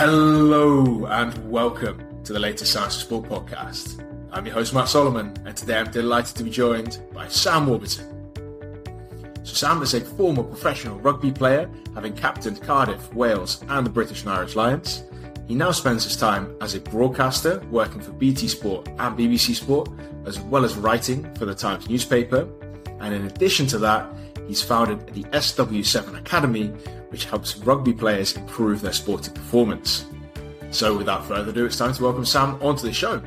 Hello and welcome to the latest Science for Sport podcast. I'm your host Matt Solomon, and today I'm delighted to be joined by Sam Warburton. So Sam is a former professional rugby player, having captained Cardiff, Wales, and the British and Irish Lions. He now spends his time as a broadcaster, working for BT Sport and BBC Sport, as well as writing for the Times newspaper. And in addition to that, he's founded the SW7 Academy, which helps rugby players improve their sporting performance. So without further ado, it's time to welcome Sam onto the show.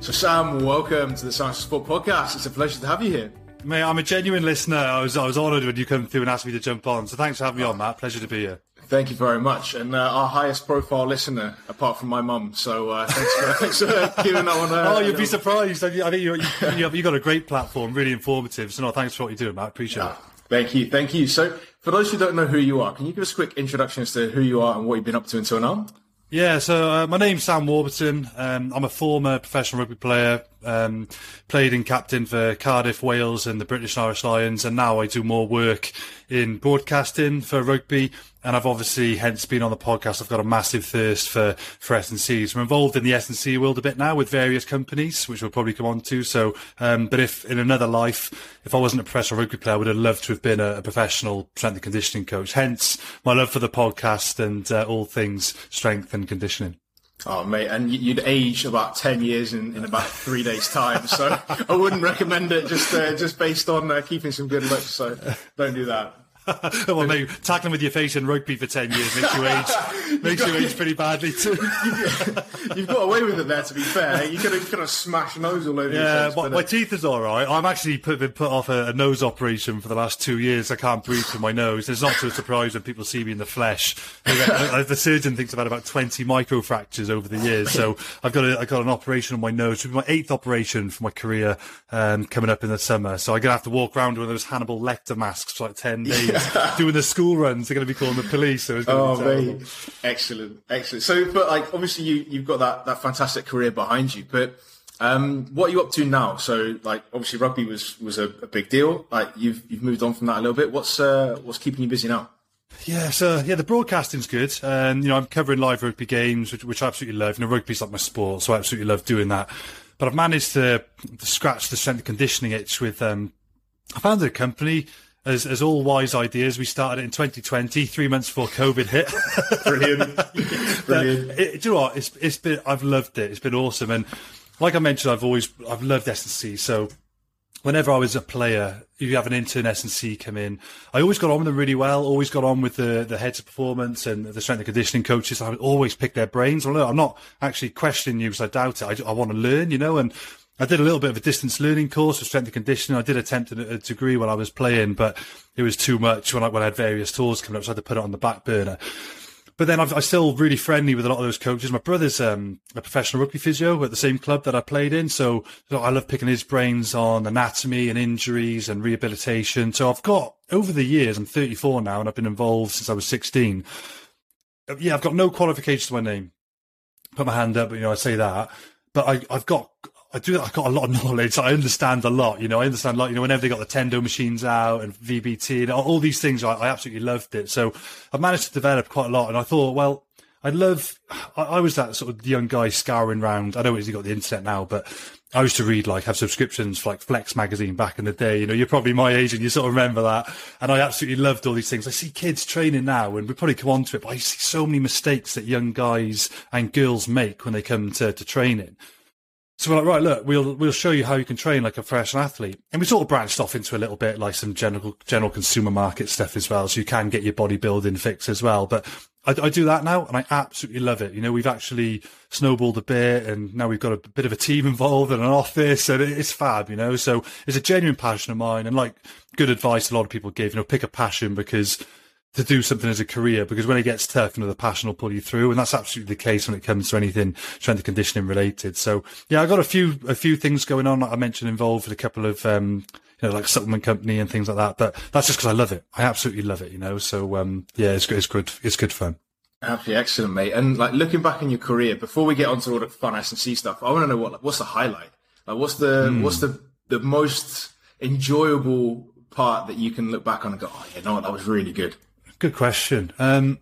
So Sam, welcome to the Science for Sport podcast. It's a pleasure to have you here. Mate, I'm a genuine listener. I was I was honoured when you come through and asked me to jump on. So thanks for having me on, Matt. Pleasure to be here. Thank you very much, and uh, our highest profile listener, apart from my mum. So uh, thanks, for, thanks for giving that one. Uh, oh, you'd be surprised. I think you, you, you, have, got a great platform, really informative. So no, thanks for what you're doing, Matt. Appreciate it. Thank you, thank you. So for those who don't know who you are, can you give us a quick introduction as to who you are and what you've been up to until now? Yeah, so uh, my name's Sam Warburton. Um, I'm a former professional rugby player. Um, played and captain for Cardiff, Wales, and the British and Irish Lions, and now I do more work in broadcasting for rugby. And I've obviously, hence been on the podcast, I've got a massive thirst for for S and C. So I'm involved in the S and C world a bit now with various companies, which we'll probably come on to. So, um, but if in another life, if I wasn't a professional rugby player, I would have loved to have been a, a professional strength and conditioning coach. Hence my love for the podcast and uh, all things strength and conditioning. Oh, mate, and you'd age about 10 years in, in about three days' time. So I wouldn't recommend it just uh, just based on uh, keeping some good looks. So don't do that. well, maybe tackling with your face in rugby for ten years makes you age makes you age pretty badly too. You've got away with it there. To be fair, you could have kind of smashed nose all over. Yeah, face, my, teeth is all right. I'm actually put, been put off a, a, nose operation for the last two years. I can't breathe through my nose. It's not so surprise when people see me in the flesh. the surgeon thinks I've had about twenty microfractures over the years, so I've got a, I've got an operation on my nose. It'll be my eighth operation for my career um, coming up in the summer. So I'm gonna have to walk around with those Hannibal Lecter masks for like ten days. doing the school runs. They're going to be calling the police. So oh, mate. excellent, excellent. So, but like, obviously, you you've got that that fantastic career behind you, but. Um, what are you up to now? So, like, obviously, rugby was was a, a big deal. Like, you've you've moved on from that a little bit. What's uh, what's keeping you busy now? Yeah, so yeah, the broadcasting's good. And um, you know, I'm covering live rugby games, which, which I absolutely love. You know, rugby's like my sport, so I absolutely love doing that. But I've managed to, to scratch the strength conditioning itch with. Um, I founded a company as, as all wise ideas, we started it in 2020, three months before COVID hit. Brilliant. Brilliant. It, do you know what? It's, it's been, I've loved it. It's been awesome. And like I mentioned, I've always, I've loved S&C. So whenever I was a player, if you have an intern S&C come in, I always got on with them really well, always got on with the, the heads of performance and the strength and conditioning coaches. I would always pick their brains. Well, I'm not actually questioning you because I doubt it. I, I want to learn, you know, and I did a little bit of a distance learning course for strength and conditioning. I did attempt a, degree while I was playing, but it was too much when I, when I had various tours coming up, so I had to put it on the back burner. But then I'm still really friendly with a lot of those coaches. My brother's um, a professional rugby physio at the same club that I played in, so, so I love picking his brains on anatomy and injuries and rehabilitation. So I've got over the years, I'm 34 now, and I've been involved since I was 16. Yeah, I've got no qualifications to my name. Put my hand up, but you know, I say that, but I, I've got I do. I've got a lot of knowledge. I understand a lot. You know, I understand a lot. You know, whenever they got the Tendo machines out and VBT and all these things, I, I absolutely loved it. So I managed to develop quite a lot. And I thought, well, I love. I, I was that sort of young guy scouring around. I don't know he's got the internet now, but I used to read like have subscriptions for like Flex magazine back in the day. You know, you're probably my age and you sort of remember that. And I absolutely loved all these things. I see kids training now, and we probably come on to it, but I see so many mistakes that young guys and girls make when they come to, to training. So we're like, right, look, we'll we'll show you how you can train like a professional athlete, and we sort of branched off into a little bit like some general general consumer market stuff as well, so you can get your bodybuilding fix as well. But I, I, do that now, and I absolutely love it. You know, we've actually snowballed a bit, and now we've got a bit of a team involved and an office, and it's fab. You know, so it's a genuine passion of mine, and like good advice a lot of people give. You know, pick a passion because to do something as a career because when it gets tough, you know, the passion will pull you through. And that's absolutely the case when it comes to anything strength and conditioning related. So yeah, I got a few, a few things going on. Like I mentioned involved with a couple of, um, you know, like supplement company and things like that. But that's just because I love it. I absolutely love it, you know. So, um, yeah, it's good. It's good. It's good fun. Absolutely excellent, mate. And like looking back in your career, before we get onto all the fun S and C stuff, I want to know what, like, what's the highlight? Like, what's the, mm. what's the, the most enjoyable part that you can look back on and go, oh, yeah, no, that was really good. Good question. Um,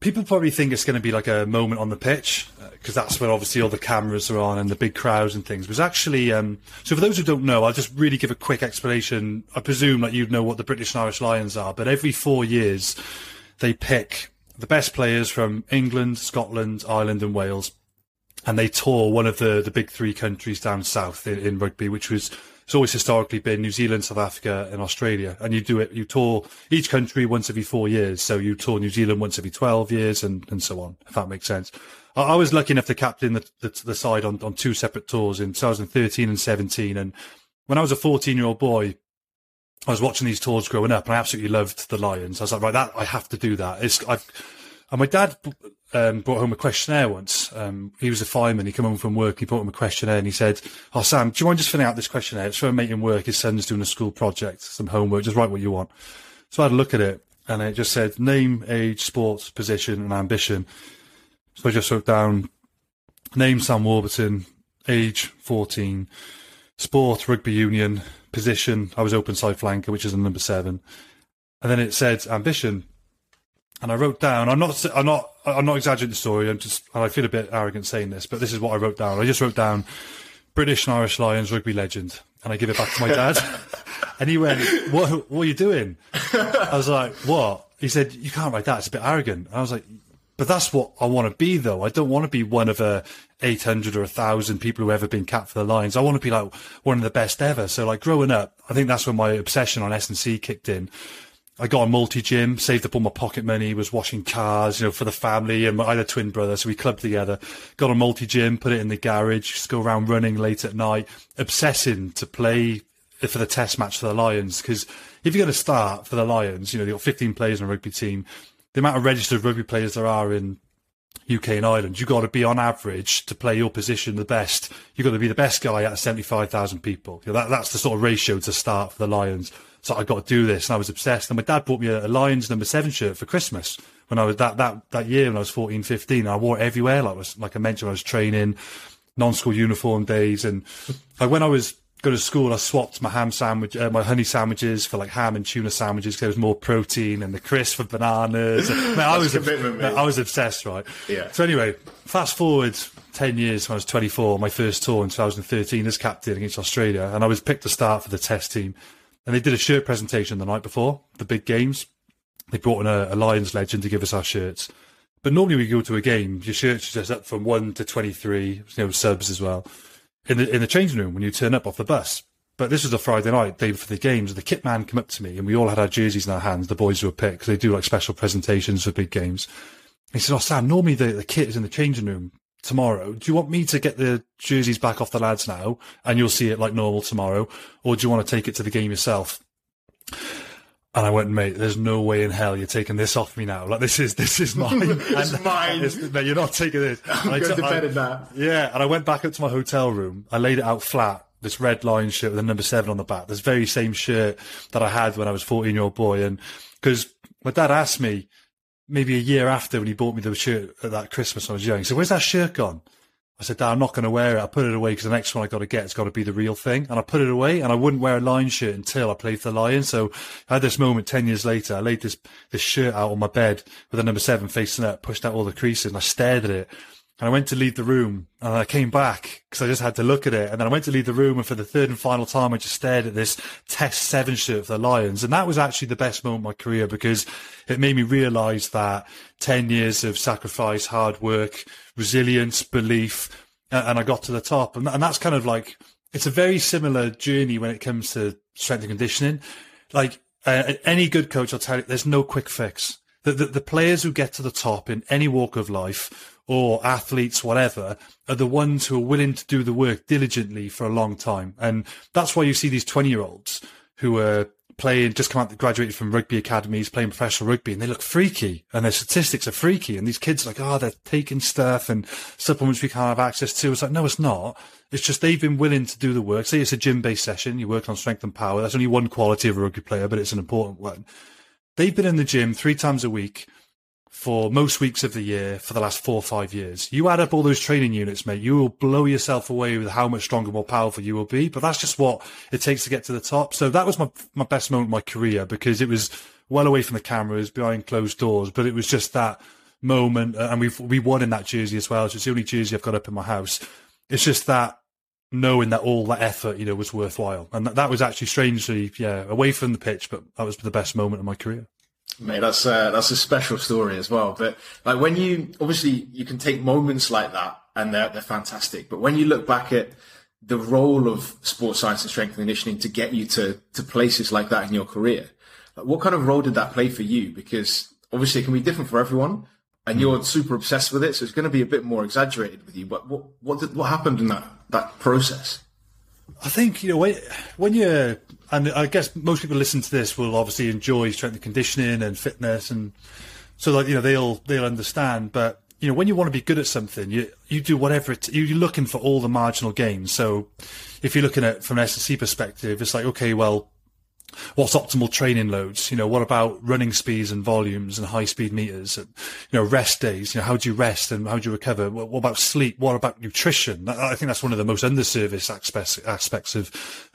people probably think it's going to be like a moment on the pitch because uh, that's where obviously all the cameras are on and the big crowds and things. Was actually um, so for those who don't know, I'll just really give a quick explanation. I presume that you'd know what the British and Irish Lions are, but every four years they pick the best players from England, Scotland, Ireland, and Wales, and they tour one of the the big three countries down south in, in rugby, which was it's always historically been New Zealand, South Africa, and Australia. And you do it, you tour each country once every four years. So you tour New Zealand once every 12 years and, and so on, if that makes sense. I, I was lucky enough to captain the, the, the side on, on two separate tours in 2013 and 17. And when I was a 14 year old boy, I was watching these tours growing up and I absolutely loved the Lions. I was like, right, that, I have to do that. It's, I've, and my dad um, brought home a questionnaire once. Um, he was a fireman. He came home from work. He brought him a questionnaire and he said, "Oh, Sam, do you mind just filling out this questionnaire? It's for a mate in work. His son's doing a school project, some homework. Just write what you want." So I had a look at it and it just said name, age, sports, position, and ambition. So I just wrote down name Sam Warburton, age 14, sport, rugby union, position. I was open side flanker, which is a number seven. And then it said ambition, and I wrote down. I'm not. I'm not. I'm not exaggerating the story. I'm just. And I feel a bit arrogant saying this, but this is what I wrote down. I just wrote down British and Irish Lions rugby legend, and I give it back to my dad. and he went, "What? What are you doing?" I was like, "What?" He said, "You can't write that. It's a bit arrogant." I was like, "But that's what I want to be, though. I don't want to be one of a 800 or a thousand people who ever been capped for the Lions. I want to be like one of the best ever." So, like growing up, I think that's when my obsession on S and C kicked in. I got a multi gym, saved up all my pocket money, was washing cars, you know, for the family and my other twin brother. So we clubbed together, got a multi gym, put it in the garage, just go around running late at night, obsessing to play for the test match for the Lions. Because if you're going to start for the Lions, you know, they've got 15 players in a rugby team. The amount of registered rugby players there are in UK and Ireland, you've got to be on average to play your position the best. You've got to be the best guy out of 75,000 people. You know, that, that's the sort of ratio to start for the Lions. So I got to do this, and I was obsessed. And my dad bought me a, a Lions number seven shirt for Christmas when I was that that that year when I was 14, 15. I wore it everywhere. Like was like I mentioned, I was training, non-school uniform days, and like when I was going to school, I swapped my ham sandwich, uh, my honey sandwiches for like ham and tuna sandwiches because there was more protein, and the crisp for bananas. man, I was man, I was obsessed, right? Yeah. So anyway, fast forward ten years when I was 24, my first tour in 2013 as captain against Australia, and I was picked to start for the test team. And they did a shirt presentation the night before the big games. They brought in a, a Lions legend to give us our shirts. But normally we go to a game, your shirts just up from one to twenty three, you know, subs as well. In the in the changing room when you turn up off the bus. But this was a Friday night, day for the games. The kit man came up to me, and we all had our jerseys in our hands. The boys were picked, they do like special presentations for big games. He said, "Oh Sam, normally the, the kit is in the changing room tomorrow. Do you want me to get the jerseys back off the lads now and you'll see it like normal tomorrow? Or do you want to take it to the game yourself? And I went, mate, there's no way in hell you're taking this off me now. Like this is this is mine. it's and, mine. It's, no, you're not taking this. I'm going to bed in that. Yeah, and I went back up to my hotel room. I laid it out flat. This red line shirt with a number seven on the back. This very same shirt that I had when I was 14 year old boy. And because my dad asked me, maybe a year after when he bought me the shirt at that Christmas I was young. So where's that shirt gone? I said, I'm not going to wear it. I put it away because the next one I got to get has got to be the real thing. And I put it away and I wouldn't wear a Lion shirt until I played for the Lions. So I had this moment 10 years later. I laid this, this shirt out on my bed with a number seven facing up, pushed out all the creases and I stared at it and I went to leave the room and I came back because I just had to look at it. And then I went to leave the room and for the third and final time, I just stared at this test seven shirt for the Lions. And that was actually the best moment of my career because it made me realize that 10 years of sacrifice, hard work, resilience, belief, and I got to the top. And, that's kind of like, it's a very similar journey when it comes to strength and conditioning. Like uh, any good coach, I'll tell you, there's no quick fix. The, the, the players who get to the top in any walk of life or athletes, whatever, are the ones who are willing to do the work diligently for a long time. And that's why you see these 20 year olds who are playing, just come out, graduated from rugby academies, playing professional rugby, and they look freaky, and their statistics are freaky. And these kids are like, oh, they're taking stuff and supplements we can't have access to. It's like, no, it's not. It's just they've been willing to do the work. Say it's a gym based session, you work on strength and power. That's only one quality of a rugby player, but it's an important one. They've been in the gym three times a week for most weeks of the year for the last four or five years. You add up all those training units, mate, you will blow yourself away with how much stronger, more powerful you will be. But that's just what it takes to get to the top. So that was my, my best moment of my career because it was well away from the cameras, behind closed doors, but it was just that moment, uh, and we've we won in that jersey as well. It's the only jersey I've got up in my house. It's just that knowing that all that effort, you know, was worthwhile, and that, that was actually strangely, yeah, away from the pitch, but that was the best moment of my career. Mate, that's uh, that's a special story as well. But like when you obviously you can take moments like that and they're they're fantastic. But when you look back at the role of sports science and strength and conditioning to get you to to places like that in your career, like what kind of role did that play for you? Because obviously it can be different for everyone, and you're super obsessed with it, so it's going to be a bit more exaggerated with you. But what what did, what happened in that that process? I think you know when, when you're, and I guess most people listen to this will obviously enjoy strength and conditioning and fitness, and so like you know they'll they'll understand. But you know when you want to be good at something, you you do whatever it, you're looking for all the marginal gains. So if you're looking at from an S&C perspective, it's like okay, well what's optimal training loads? You know, what about running speeds and volumes and high speed meters? And, you know, rest days. You know, how do you rest and how do you recover? What, what about sleep? What about nutrition? I think that's one of the most underserviced aspects aspects of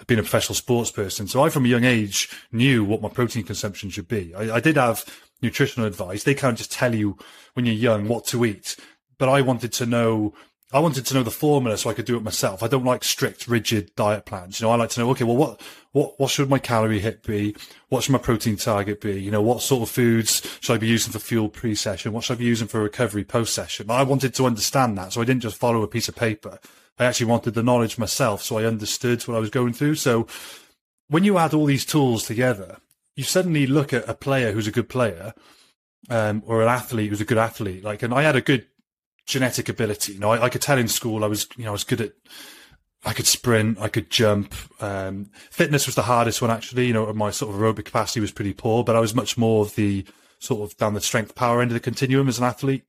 being a professional sports person. So I, from a young age, knew what my protein consumption should be. I, I did have nutritional advice. They can't just tell you when you're young what to eat, but I wanted to know I wanted to know the formula so I could do it myself. I don't like strict, rigid diet plans. You know, I like to know, okay, well, what, what, what should my calorie hit be? What should my protein target be? You know, what sort of foods should I be using for fuel pre-session? What should I be using for recovery post-session? I wanted to understand that. So I didn't just follow a piece of paper. I actually wanted the knowledge myself. So I understood what I was going through. So when you add all these tools together, you suddenly look at a player who's a good player, um, or an athlete who's a good athlete. Like, and I had a good genetic ability. You know, I, I, could tell in school I was, you know, I was good at, I could sprint, I could jump. Um, fitness was the hardest one actually. You know, my sort of aerobic capacity was pretty poor, but I was much more of the sort of down the strength power end of the continuum as an athlete.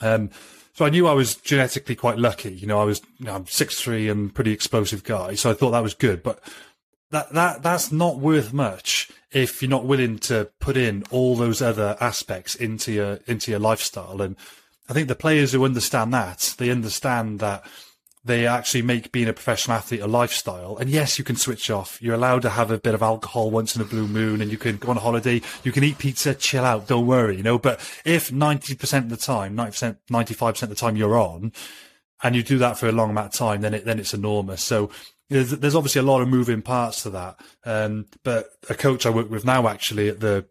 Um, so I knew I was genetically quite lucky. You know, I was, you know, I'm six three and pretty explosive guy. So I thought that was good, but that, that, that's not worth much if you're not willing to put in all those other aspects into your, into your lifestyle. And, I think the players who understand that, they understand that they actually make being a professional athlete a lifestyle. And yes, you can switch off. You're allowed to have a bit of alcohol once in a blue moon and you can go on holiday. You can eat pizza, chill out. Don't worry, you know, but if 90% of the time, 90%, 95% of the time you're on and you do that for a long amount of time, then it, then it's enormous. So there's, there's obviously a lot of moving parts to that. Um, but a coach I work with now actually at the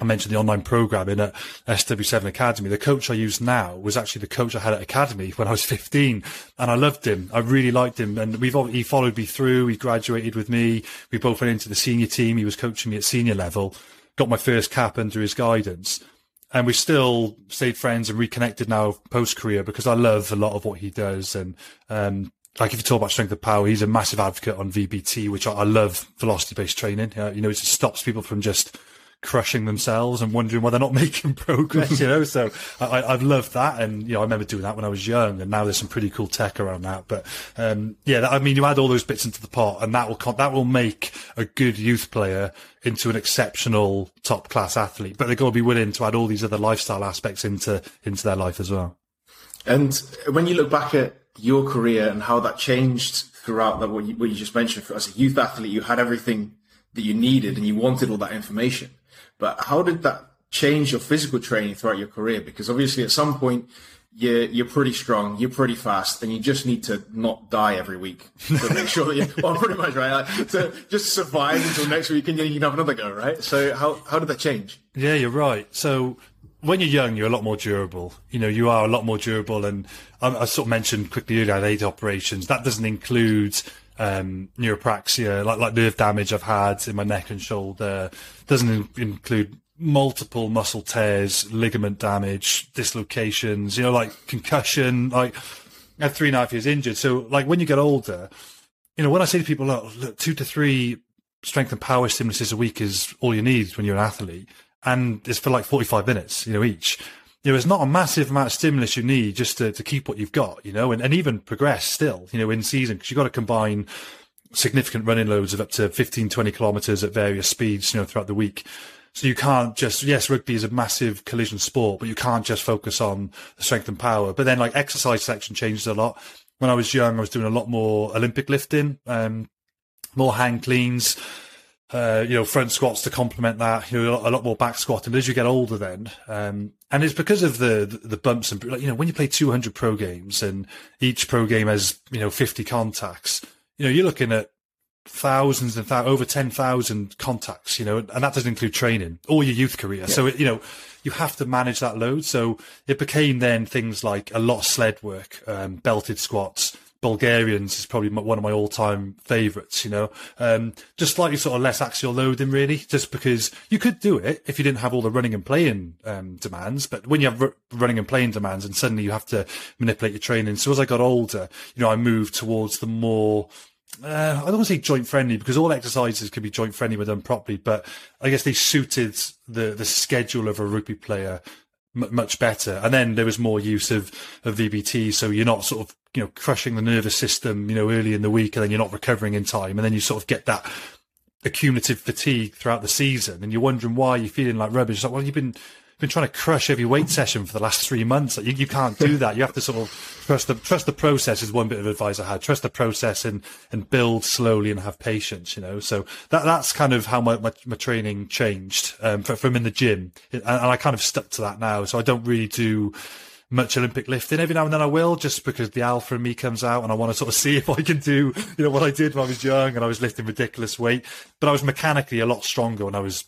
I mentioned the online programming at SW7 Academy. The coach I use now was actually the coach I had at Academy when I was 15 and I loved him. I really liked him and we've, he followed me through. He graduated with me. We both went into the senior team. He was coaching me at senior level, got my first cap under his guidance and we still stayed friends and reconnected now post career because I love a lot of what he does. And, um, like if you talk about strength of power, he's a massive advocate on VBT, which I, I love velocity based training. Uh, you know, it stops people from just, crushing themselves and wondering why they're not making progress, you know. so I, I've loved that, and you know, I remember doing that when I was young, and now there's some pretty cool tech around that. But um, yeah, I mean, you add all those bits into the pot, and that will that will make a good youth player into an exceptional top class athlete. But they've got to be willing to add all these other lifestyle aspects into into their life as well. And when you look back at your career and how that changed throughout that, what you, what you just mentioned, as a youth athlete, you had everything that you needed and you wanted all that information. But how did that change your physical training throughout your career? Because obviously at some point you're, you're pretty strong, you're pretty fast, and you just need to not die every week to make sure that you, well, pretty much, right? Like, to just survive until next week and you can have another go, right? So how, how did that change? Yeah, you're right. So when you're young, you're a lot more durable. You know, you are a lot more durable. And I, I sort of mentioned quickly earlier, I had eight operations. That doesn't include um, neuropraxia, like like nerve damage I've had in my neck and shoulder. Doesn't in- include multiple muscle tears, ligament damage, dislocations. You know, like concussion. Like I had three and a half years injured. So like when you get older, you know, when I say to people, look, look two to three strength and power stimuluses a week is all you need when you're an athlete, and it's for like 45 minutes, you know, each you know, it's not a massive amount of stimulus you need just to, to keep what you've got, you know, and, and even progress still, you know, in season, because you've got to combine significant running loads of up to 15, 20 kilometers at various speeds, you know, throughout the week. So you can't just, yes, rugby is a massive collision sport, but you can't just focus on the strength and power. But then like exercise section changes a lot. When I was young, I was doing a lot more Olympic lifting, um, more hang cleans, uh, you know, front squats to complement that, you know, a lot more back squatting. But as you get older then, um, and it's because of the, the, bumps and like, you know when you play 200 pro games and each pro game has you know 50 contacts you know you're looking at thousands and th- over 10,000 contacts you know and that doesn't include training or your youth career yeah. so it, you know you have to manage that load so it became then things like a lot of sled work um, belted squats Bulgarians is probably one of my all-time favourites. You know, um, just slightly sort of less axial loading, really, just because you could do it if you didn't have all the running and playing um, demands. But when you have r- running and playing demands, and suddenly you have to manipulate your training. So as I got older, you know, I moved towards the more uh, I don't want to say joint friendly because all exercises can be joint friendly when done properly, but I guess they suited the the schedule of a rugby player much better. And then there was more use of, of VBT. So you're not sort of, you know, crushing the nervous system, you know, early in the week and then you're not recovering in time. And then you sort of get that accumulative fatigue throughout the season and you're wondering why you're feeling like rubbish. It's like, well, you've been, been trying to crush every weight session for the last three months. Like you, you can't do that. You have to sort of trust the trust the process. Is one bit of advice I had. Trust the process and and build slowly and have patience. You know, so that that's kind of how my my, my training changed um, from in the gym, and, and I kind of stuck to that now. So I don't really do much Olympic lifting. Every now and then I will, just because the alpha in me comes out and I want to sort of see if I can do, you know, what I did when I was young and I was lifting ridiculous weight. But I was mechanically a lot stronger when I was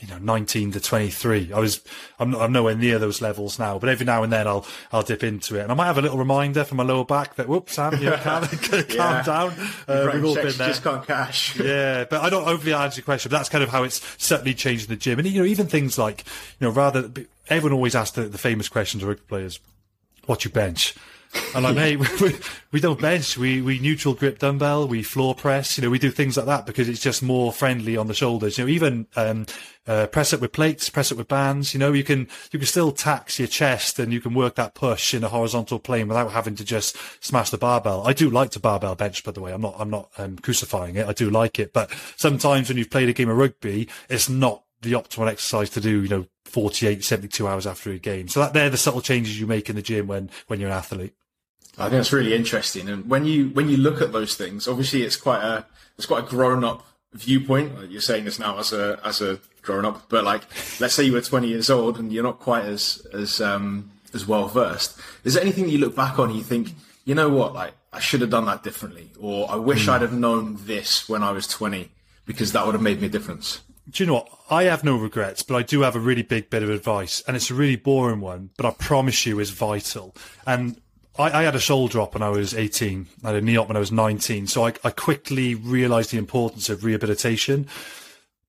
you know, 19 to 23. I was, I'm, I'm nowhere near those levels now, but every now and then I'll, I'll dip into it. And I might have a little reminder from my lower back that, whoops, Sam, you calm, calm down. Uh, we've all been there. just can't cash. yeah. But I don't overly answer your question, but that's kind of how it's certainly changed in the gym. And, you know, even things like, you know, rather, everyone always asks the, the famous questions of rugby players, what you bench? And I'm like, hey, we, we don't bench. We we neutral grip dumbbell. We floor press. You know, we do things like that because it's just more friendly on the shoulders. You know, even um, uh, press it with plates, press it with bands. You know, you can you can still tax your chest and you can work that push in a horizontal plane without having to just smash the barbell. I do like to barbell bench, by the way. I'm not I'm not um, crucifying it. I do like it, but sometimes when you've played a game of rugby, it's not the optimal exercise to do. You know, 48, 72 hours after a game. So that they're the subtle changes you make in the gym when when you're an athlete. I think that's really interesting. And when you when you look at those things, obviously it's quite a it's quite a grown up viewpoint. You're saying this now as a as a grown up, but like let's say you were 20 years old and you're not quite as as um, as well versed. Is there anything that you look back on and you think, you know what, like I should have done that differently, or I wish mm. I'd have known this when I was 20 because that would have made me a difference? Do you know what? I have no regrets, but I do have a really big bit of advice, and it's a really boring one, but I promise you is vital. And I, I, had a shoulder op when I was 18. I had a knee op when I was 19. So I, I quickly realized the importance of rehabilitation.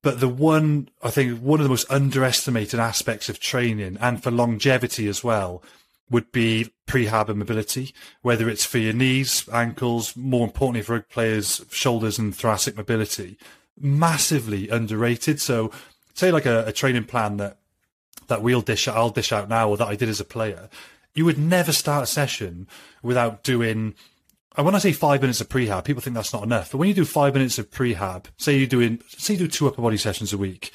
But the one, I think, one of the most underestimated aspects of training and for longevity as well would be prehab and mobility, whether it's for your knees, ankles, more importantly for players, shoulders and thoracic mobility. Massively underrated. So say like a, a training plan that, that we'll dish I'll dish out now or that I did as a player you would never start a session without doing. And when I say five minutes of prehab, people think that's not enough. But when you do five minutes of prehab, say you're doing, say you do two upper body sessions a week,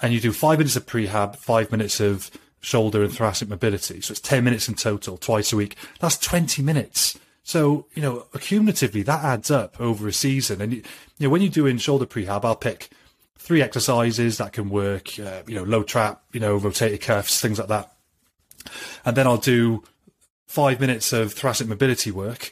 and you do five minutes of prehab, five minutes of shoulder and thoracic mobility. So it's 10 minutes in total, twice a week. That's 20 minutes. So, you know, accumulatively, that adds up over a season. And, you know, when you're doing shoulder prehab, I'll pick three exercises that can work, uh, you know, low trap, you know, rotator cuffs, things like that and then I'll do five minutes of thoracic mobility work.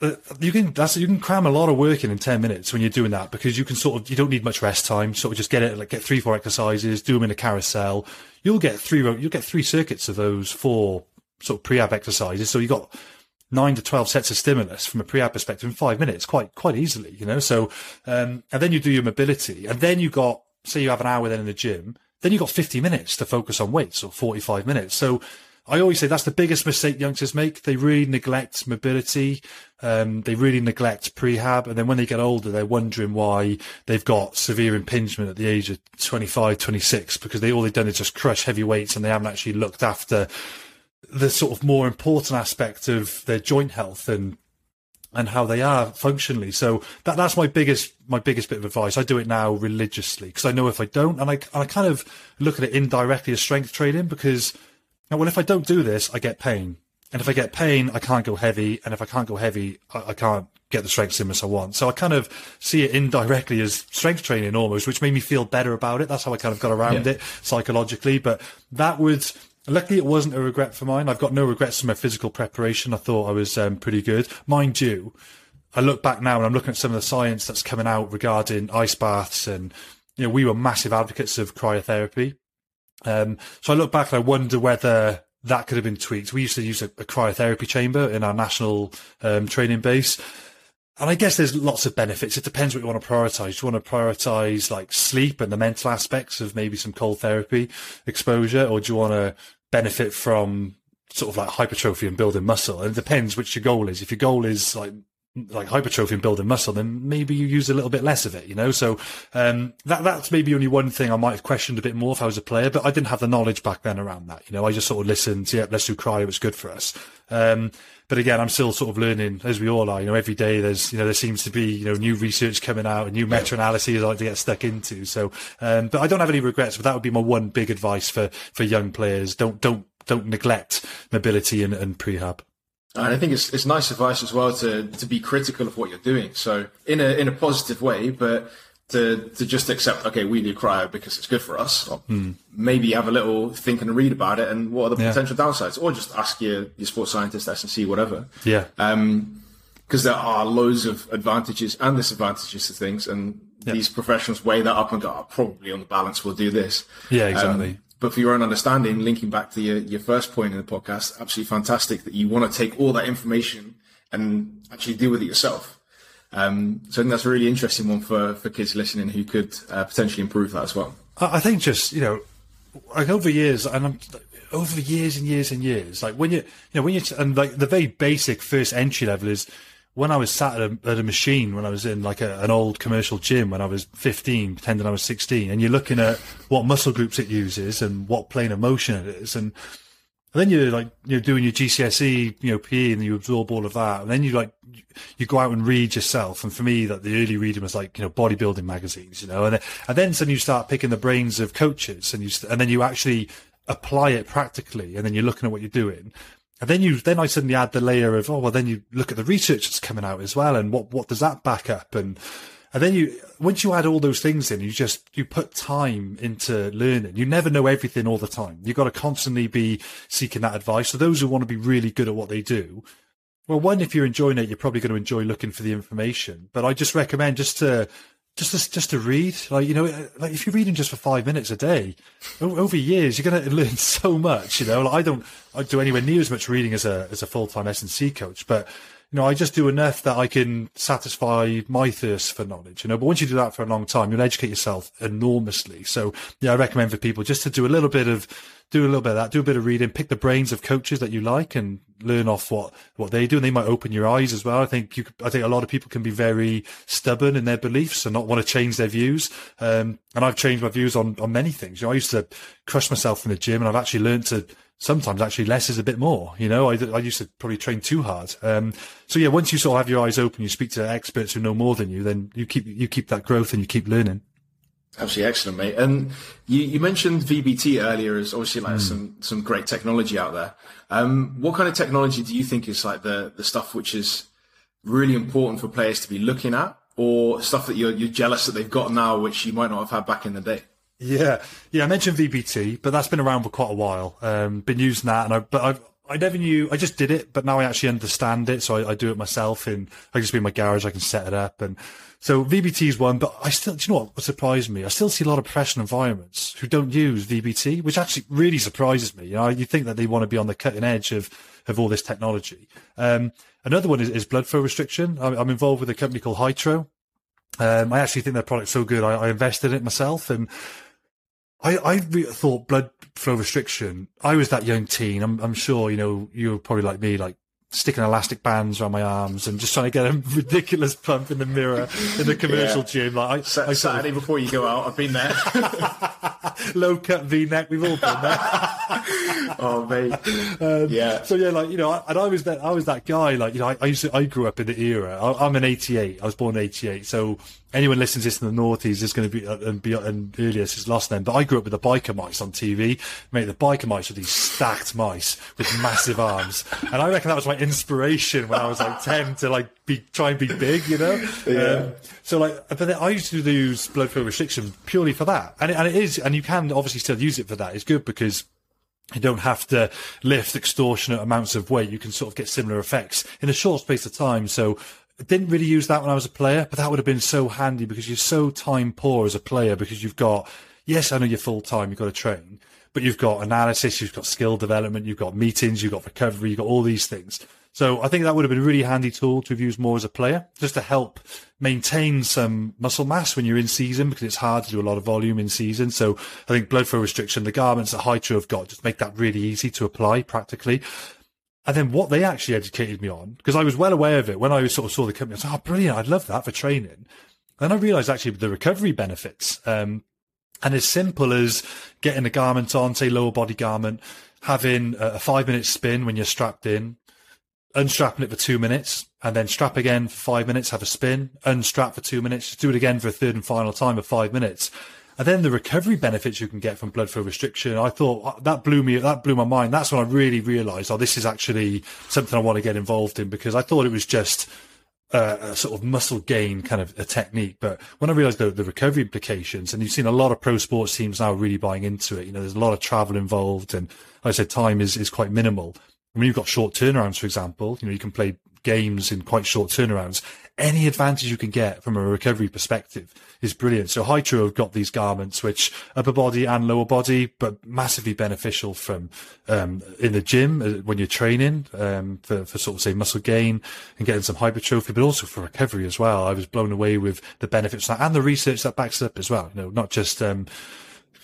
Uh, you can that's you can cram a lot of work in in ten minutes when you're doing that because you can sort of you don't need much rest time. Sort of just get it like get three four exercises, do them in a carousel. You'll get three you'll get three circuits of those four sort of pre-ab exercises. So you got nine to twelve sets of stimulus from a pre-ab perspective in five minutes, quite quite easily, you know. So um, and then you do your mobility, and then you got say you have an hour then in the gym then you've got 50 minutes to focus on weights or 45 minutes. So I always say that's the biggest mistake youngsters make. They really neglect mobility. Um, they really neglect prehab. And then when they get older, they're wondering why they've got severe impingement at the age of 25, 26, because they all they've done is just crush heavy weights and they haven't actually looked after the sort of more important aspect of their joint health and and how they are functionally. So that that's my biggest my biggest bit of advice. I do it now religiously because I know if I don't, and I and I kind of look at it indirectly as strength training because well, if I don't do this, I get pain, and if I get pain, I can't go heavy, and if I can't go heavy, I, I can't get the strength stimulus I want. So I kind of see it indirectly as strength training almost, which made me feel better about it. That's how I kind of got around yeah. it psychologically. But that would Luckily, it wasn't a regret for mine. I've got no regrets for my physical preparation. I thought I was um, pretty good. Mind you, I look back now and I'm looking at some of the science that's coming out regarding ice baths, and you know, we were massive advocates of cryotherapy. Um, so I look back and I wonder whether that could have been tweaked. We used to use a, a cryotherapy chamber in our national um, training base. And I guess there's lots of benefits. It depends what you want to prioritize. Do you want to prioritize like sleep and the mental aspects of maybe some cold therapy exposure, or do you want to benefit from sort of like hypertrophy and building muscle. And it depends which your goal is. If your goal is like like hypertrophy and building muscle, then maybe you use a little bit less of it, you know. So um, that that's maybe only one thing I might have questioned a bit more if I was a player, but I didn't have the knowledge back then around that. You know, I just sort of listened. Yeah, let's do cryo. It was good for us. Um, but again, I'm still sort of learning as we all are. You know, every day there's you know there seems to be you know new research coming out and new meta analyses I like to get stuck into. So, um, but I don't have any regrets. But that would be my one big advice for for young players. Don't don't don't neglect mobility and, and prehab. And I think it's it's nice advice as well to to be critical of what you're doing. So in a in a positive way, but to to just accept okay, we do cryo because it's good for us. Or mm. Maybe have a little think and read about it and what are the yeah. potential downsides, or just ask your your sports scientist, S&C, whatever. Yeah. Um, because there are loads of advantages and disadvantages to things, and yeah. these professionals weigh that up and go, oh, probably on the balance, we'll do this. Yeah, exactly. Um, but for your own understanding, linking back to your, your first point in the podcast, absolutely fantastic that you want to take all that information and actually deal with it yourself. Um, so I think that's a really interesting one for, for kids listening who could uh, potentially improve that as well. I think just, you know, like over years, and I'm, over years and years and years, like when you, you know, when you, and like the very basic first entry level is when I was sat at a, at a machine, when I was in like a, an old commercial gym when I was 15, pretending I was 16, and you're looking at what muscle groups it uses and what plane of motion it is. And, and then you're like, you're doing your GCSE, you know, PE and you absorb all of that. And then you like, you go out and read yourself. And for me, that the early reading was like, you know, bodybuilding magazines, you know, and then, and then suddenly you start picking the brains of coaches and you, and then you actually apply it practically. And then you're looking at what you're doing. And then you, then I suddenly add the layer of, oh, well, then you look at the research that's coming out as well. And what, what does that back up? And, and then you, once you add all those things in, you just, you put time into learning. You never know everything all the time. You've got to constantly be seeking that advice. So those who want to be really good at what they do, well, one, if you're enjoying it, you're probably going to enjoy looking for the information. But I just recommend just to just to, just to read, like you know, uh, like if you're reading just for five minutes a day, over years you're going to learn so much. You know, like I don't I do anywhere near as much reading as a as a full time S and C coach, but you know, I just do enough that I can satisfy my thirst for knowledge. You know, but once you do that for a long time, you'll educate yourself enormously. So yeah, I recommend for people just to do a little bit of do a little bit of that, do a bit of reading, pick the brains of coaches that you like and learn off what, what they do. And they might open your eyes as well. I think you, I think a lot of people can be very stubborn in their beliefs and not want to change their views. Um, and I've changed my views on, on many things. You know, I used to crush myself in the gym and I've actually learned to, sometimes actually less is a bit more. You know, I, I used to probably train too hard. Um, so yeah, once you sort of have your eyes open, you speak to experts who know more than you, then you keep, you keep that growth and you keep learning. Absolutely excellent, mate. And you, you mentioned VBT earlier as obviously like mm. some some great technology out there. Um, what kind of technology do you think is like the the stuff which is really important for players to be looking at, or stuff that you're you're jealous that they've got now, which you might not have had back in the day? Yeah, yeah. I mentioned VBT, but that's been around for quite a while. Um, been using that, and I but I've I never knew. I just did it, but now I actually understand it, so I, I do it myself. And I just be in my garage, I can set it up, and so VBT is one. But I still, do you know what surprised me? I still see a lot of professional environments who don't use VBT, which actually really surprises me. You know, you think that they want to be on the cutting edge of of all this technology. Um, another one is, is, blood flow restriction. I'm, I'm, involved with a company called Hytro. Um, I actually think their product's so good, I, I invested in it myself, and I, I thought blood flow restriction. I was that young teen. I'm, I'm sure, you know, you were probably like me, like sticking elastic bands around my arms and just trying to get a ridiculous pump in the mirror in the commercial yeah. gym. Like I, I Saturday of, before you go out, I've been there. Low cut V neck, we've all been there. oh mate, um, yeah. So yeah, like you know, and I was that I was that guy. Like you know, I, I used to, I grew up in the era. I, am an '88. I was born in '88, so anyone listens to this in the noughties is going to be uh, and, be, and earlier is last name But I grew up with the biker mice on TV. Mate, the biker mice were these stacked mice with massive arms, and I reckon that was my inspiration when I was like ten to like be try and be big, you know. Yeah. Um, so like, but I used to use blood flow restriction purely for that, and it, and it is, and you can obviously still use it for that. It's good because You don't have to lift extortionate amounts of weight. You can sort of get similar effects in a short space of time. So didn't really use that when I was a player, but that would have been so handy because you're so time poor as a player because you've got, yes, I know you're full time, you've got to train, but you've got analysis, you've got skill development, you've got meetings, you've got recovery, you've got all these things. So I think that would have been a really handy tool to have used more as a player, just to help maintain some muscle mass when you're in season, because it's hard to do a lot of volume in season. So I think blood flow restriction, the garments that Hytro have got, just make that really easy to apply practically. And then what they actually educated me on, because I was well aware of it when I sort of saw the company, I was like, oh, brilliant, I'd love that for training. And I realized actually the recovery benefits. Um, and as simple as getting a garment on, say lower body garment, having a five minute spin when you're strapped in, unstrapping it for two minutes, and then strap again for five minutes, have a spin, unstrap for two minutes, do it again for a third and final time of five minutes. And then the recovery benefits you can get from blood flow restriction. I thought uh, that blew me, that blew my mind. That's when I really realized, oh, this is actually something I want to get involved in because I thought it was just uh, a sort of muscle gain kind of a technique. But when I realized the, the recovery implications, and you've seen a lot of pro sports teams now really buying into it, you know, there's a lot of travel involved, and like I said, time is, is quite minimal. I mean, you've got short turnarounds, for example, you know, you can play games in quite short turnarounds. Any advantage you can get from a recovery perspective is brilliant. So Hytro have got these garments, which upper body and lower body, but massively beneficial from um, in the gym uh, when you're training um, for, for sort of say muscle gain and getting some hypertrophy, but also for recovery as well. I was blown away with the benefits that, and the research that backs it up as well. You know, not just um,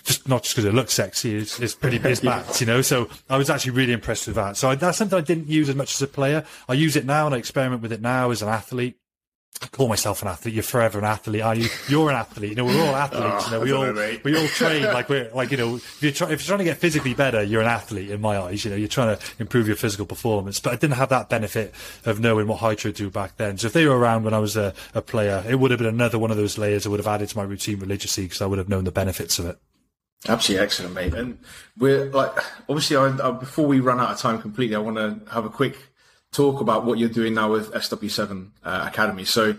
just not just because it looks sexy, it's, it's pretty biz backed, you know. So I was actually really impressed with that. So I, that's something I didn't use as much as a player. I use it now and I experiment with it now as an athlete. I call myself an athlete. You're forever an athlete, are you? You're an athlete. You know, we're all athletes. Oh, you know, we all know, we all train like we're like you know. If you're, try, if you're trying to get physically better, you're an athlete in my eyes. You know, you're trying to improve your physical performance. But I didn't have that benefit of knowing what Hytro do back then. So if they were around when I was a, a player, it would have been another one of those layers I would have added to my routine religiously because I would have known the benefits of it. Absolutely excellent, mate. And we're like, obviously, I, I, before we run out of time completely, I want to have a quick talk about what you're doing now with SW7 uh, Academy. So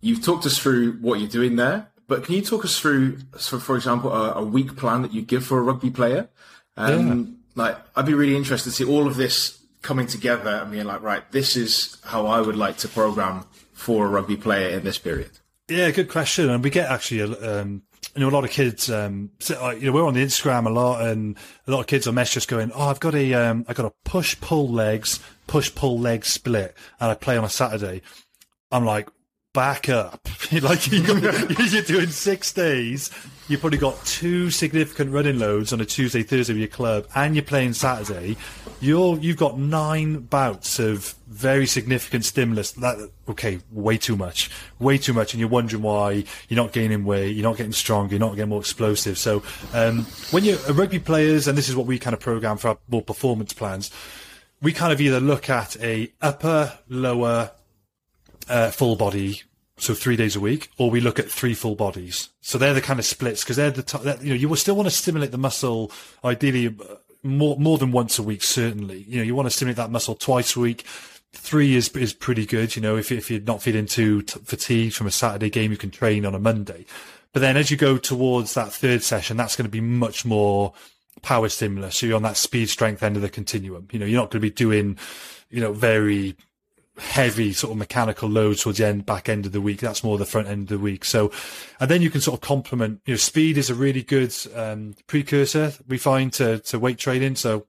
you've talked us through what you're doing there, but can you talk us through, so for example, a, a week plan that you give for a rugby player? Um, yeah. Like, I'd be really interested to see all of this coming together and being like, right, this is how I would like to program for a rugby player in this period. Yeah, good question. And we get actually um, you know, a lot of kids, um, you know, we're on the Instagram a lot, and a lot of kids are mess just going, "Oh, I've got a, um, I got a push pull legs, push pull leg split, and I play on a Saturday." I'm like, back up, like you're doing six days. You've probably got two significant running loads on a Tuesday, Thursday with your club, and you're playing Saturday. You're you've got nine bouts of very significant stimulus. That okay, way too much, way too much, and you're wondering why you're not gaining weight, you're not getting stronger, you're not getting more explosive. So um, when you're rugby players, and this is what we kind of program for our more performance plans, we kind of either look at a upper, lower, uh, full body so three days a week, or we look at three full bodies. So they're the kind of splits because they're the t- you know you will still want to stimulate the muscle ideally uh, more more than once a week. Certainly, you know you want to stimulate that muscle twice a week. Three is is pretty good. You know if if you're not feeling too t- fatigued from a Saturday game, you can train on a Monday. But then as you go towards that third session, that's going to be much more power stimulus. So you're on that speed strength end of the continuum. You know you're not going to be doing you know very heavy sort of mechanical loads towards the end back end of the week. That's more the front end of the week. So, and then you can sort of complement. You know, speed is a really good um, precursor we find to to weight training. So.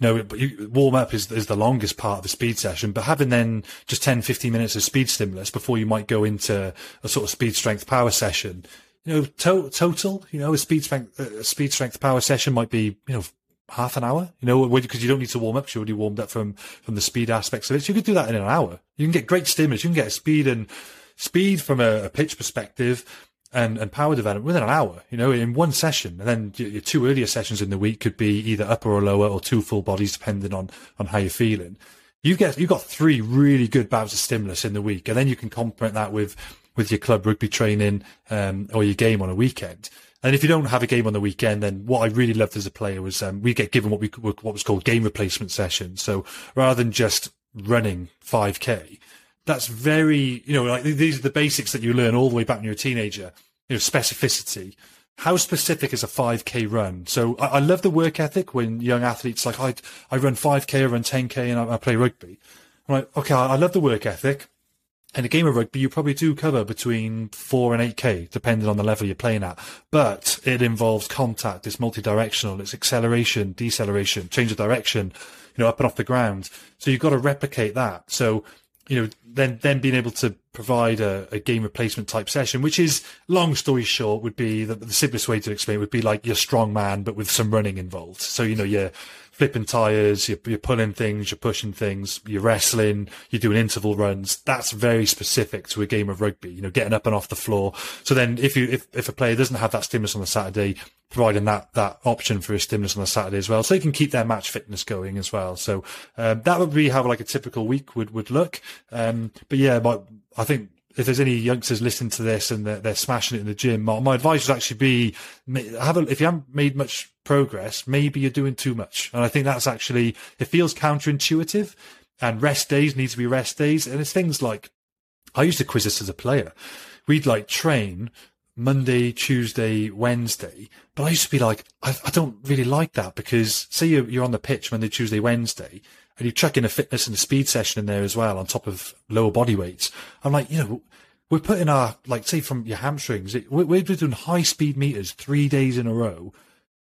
You know, warm up is, is the longest part of the speed session, but having then just 10, 15 minutes of speed stimulus before you might go into a sort of speed strength power session, you know, to- total, you know, a speed strength, a speed strength power session might be, you know, half an hour, you know, because you don't need to warm up. You're already warmed up from, from the speed aspects of it. So you could do that in an hour. You can get great stimulus. You can get speed and speed from a, a pitch perspective and, and power development within an hour, you know, in one session. And then your, your two earlier sessions in the week could be either upper or lower or two full bodies, depending on, on how you're feeling. You get, you've got three really good bouts of stimulus in the week. And then you can complement that with, with your club rugby training, um, or your game on a weekend. And if you don't have a game on the weekend, then what I really loved as a player was um, we get given what we what was called game replacement sessions. So rather than just running 5k, that's very you know like these are the basics that you learn all the way back when you're a teenager. You know specificity, how specific is a 5k run? So I, I love the work ethic when young athletes like I, I run 5k, I run 10k and I, I play rugby. I'm like, okay, I, I love the work ethic. In a game of rugby, you probably do cover between four and eight k, depending on the level you're playing at. But it involves contact. It's multi-directional. It's acceleration, deceleration, change of direction, you know, up and off the ground. So you've got to replicate that. So you know, then then being able to provide a, a, game replacement type session, which is long story short, would be the, the simplest way to explain it would be like your strong man, but with some running involved. So you know, you're flipping tires, you're, you're pulling things, you're pushing things, you're wrestling, you're doing interval runs. That's very specific to a game of rugby. You know, getting up and off the floor. So then, if you if if a player doesn't have that stimulus on a Saturday, providing that that option for a stimulus on a Saturday as well, so they can keep their match fitness going as well. So um, that would be how like a typical week would would look. Um, but yeah, I think if there's any youngsters listening to this and they're, they're smashing it in the gym, my, my, advice would actually be have a, if you haven't made much progress, maybe you're doing too much. And I think that's actually it feels counterintuitive. And rest days need to be rest days, and it's things like I used to quiz this as a player. We'd like train Monday, Tuesday, Wednesday. But I used to be like, I, I don't really like that because say you're, you're on the pitch Monday, Tuesday, Wednesday, and you chuck in a fitness and a speed session in there as well on top of lower body weights. I'm like, you know, we're putting our, like, say from your hamstrings, we're, we're doing high speed meters three days in a row.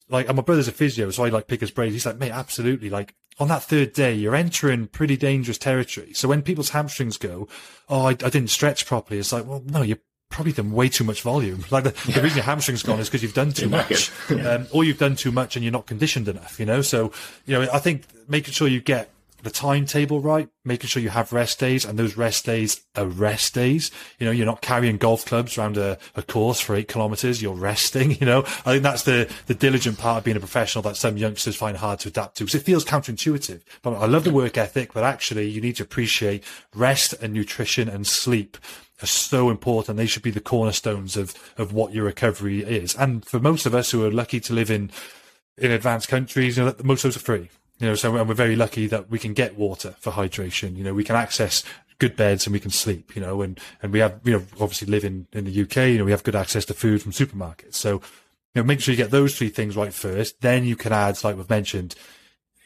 Like, and my brother's a physio, so I like pick his brains. He's like, mate, absolutely. Like, on that third day, you're entering pretty dangerous territory. So when people's hamstrings go, oh, I, I didn't stretch properly, it's like, well, no, you're probably done way too much volume. Like the, yeah. the reason your hamstring's gone is because you've done too much, yeah. um, or you've done too much and you're not conditioned enough. You know, so you know, I think making sure you get the timetable right, making sure you have rest days and those rest days are rest days. You know, you're not carrying golf clubs around a, a course for eight kilometers. You're resting, you know, I think that's the, the diligent part of being a professional that some youngsters find hard to adapt to because it feels counterintuitive. But I love the work ethic, but actually you need to appreciate rest and nutrition and sleep are so important. They should be the cornerstones of, of what your recovery is. And for most of us who are lucky to live in, in advanced countries, you know, most of those are free. You know, so and we're very lucky that we can get water for hydration. You know, we can access good beds and we can sleep, you know, and, and we have, you know, obviously live in, in the UK, you know, we have good access to food from supermarkets. So, you know, make sure you get those three things right first. Then you can add, like we've mentioned,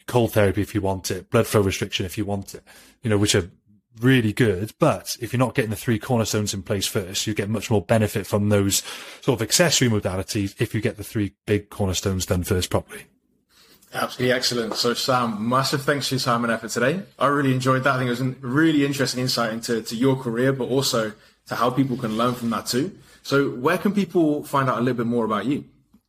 cold therapy if you want it, blood flow restriction if you want it, you know, which are really good. But if you're not getting the three cornerstones in place first, you get much more benefit from those sort of accessory modalities if you get the three big cornerstones done first properly. Absolutely excellent. So, Sam, massive thanks for your time and effort today. I really enjoyed that. I think it was a really interesting insight into to your career, but also to how people can learn from that too. So, where can people find out a little bit more about you?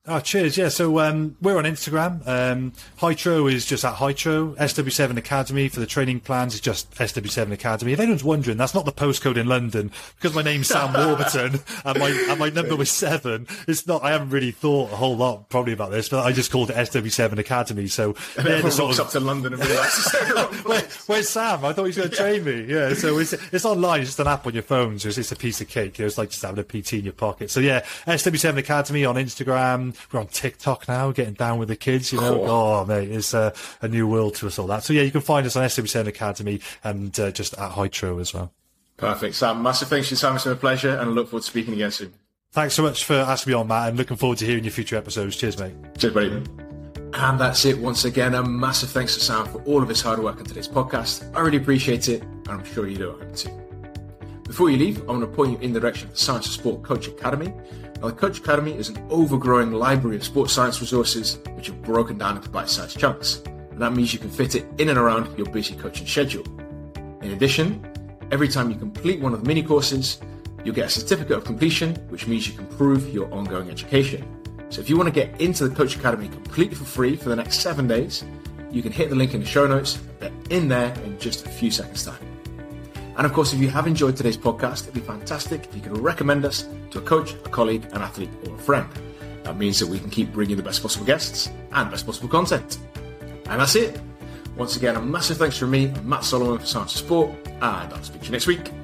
Oh, cheers. Yeah. So um, we're on Instagram. Um, Hytro is just at Hytro. SW7 Academy for the training plans is just SW7 Academy. If anyone's wondering, that's not the postcode in London because my name's Sam Warburton and my and my number was seven. It's not. I haven't really thought a whole lot probably about this, but I just called it SW7 Academy. So and the sort of, up to London and realises Where, where's Sam? I thought he was going to train me. Yeah. So it's it's online. It's just an app on your phone. So it's, it's a piece of cake. It's like just having a PT in your pocket. So yeah, SW7 Academy on Instagram. We're on TikTok now, getting down with the kids. You know, oh, oh mate, it's a, a, new world to us all that. So yeah, you can find us on SW7 Academy and uh, just at Hytro as well. Perfect, Sam. Massive thanks for your time. It's been a pleasure, and I look forward to speaking again soon. Thanks so much for asking me on, Matt, and looking forward to hearing your future episodes. Cheers, mate. Cheers, buddy. And that's it once again. A massive thanks to Sam for all of his hard work on today's podcast. I really appreciate it, and I'm sure you do at home too. Before you leave, I want to point you in the direction of the Science for Sport Coach Academy. Now, the Coach Academy is an overgrowing library of sports science resources which are broken down into bite-sized chunks, and that means you can fit it in and around your busy coaching schedule. In addition, every time you complete one of the mini courses, you'll get a certificate of completion, which means you can prove your ongoing education. So if you want to get into the Coach Academy completely for free for the next seven days, you can hit the link in the show notes. They're in there in just a few seconds' time. And of course, if you have enjoyed today's podcast, it'd be fantastic if you could recommend us to a coach, a colleague, an athlete, or a friend. That means that we can keep bringing the best possible guests and best possible content. And that's it. Once again, a massive thanks from me, Matt Solomon for Science Sport, and I'll speak to you next week.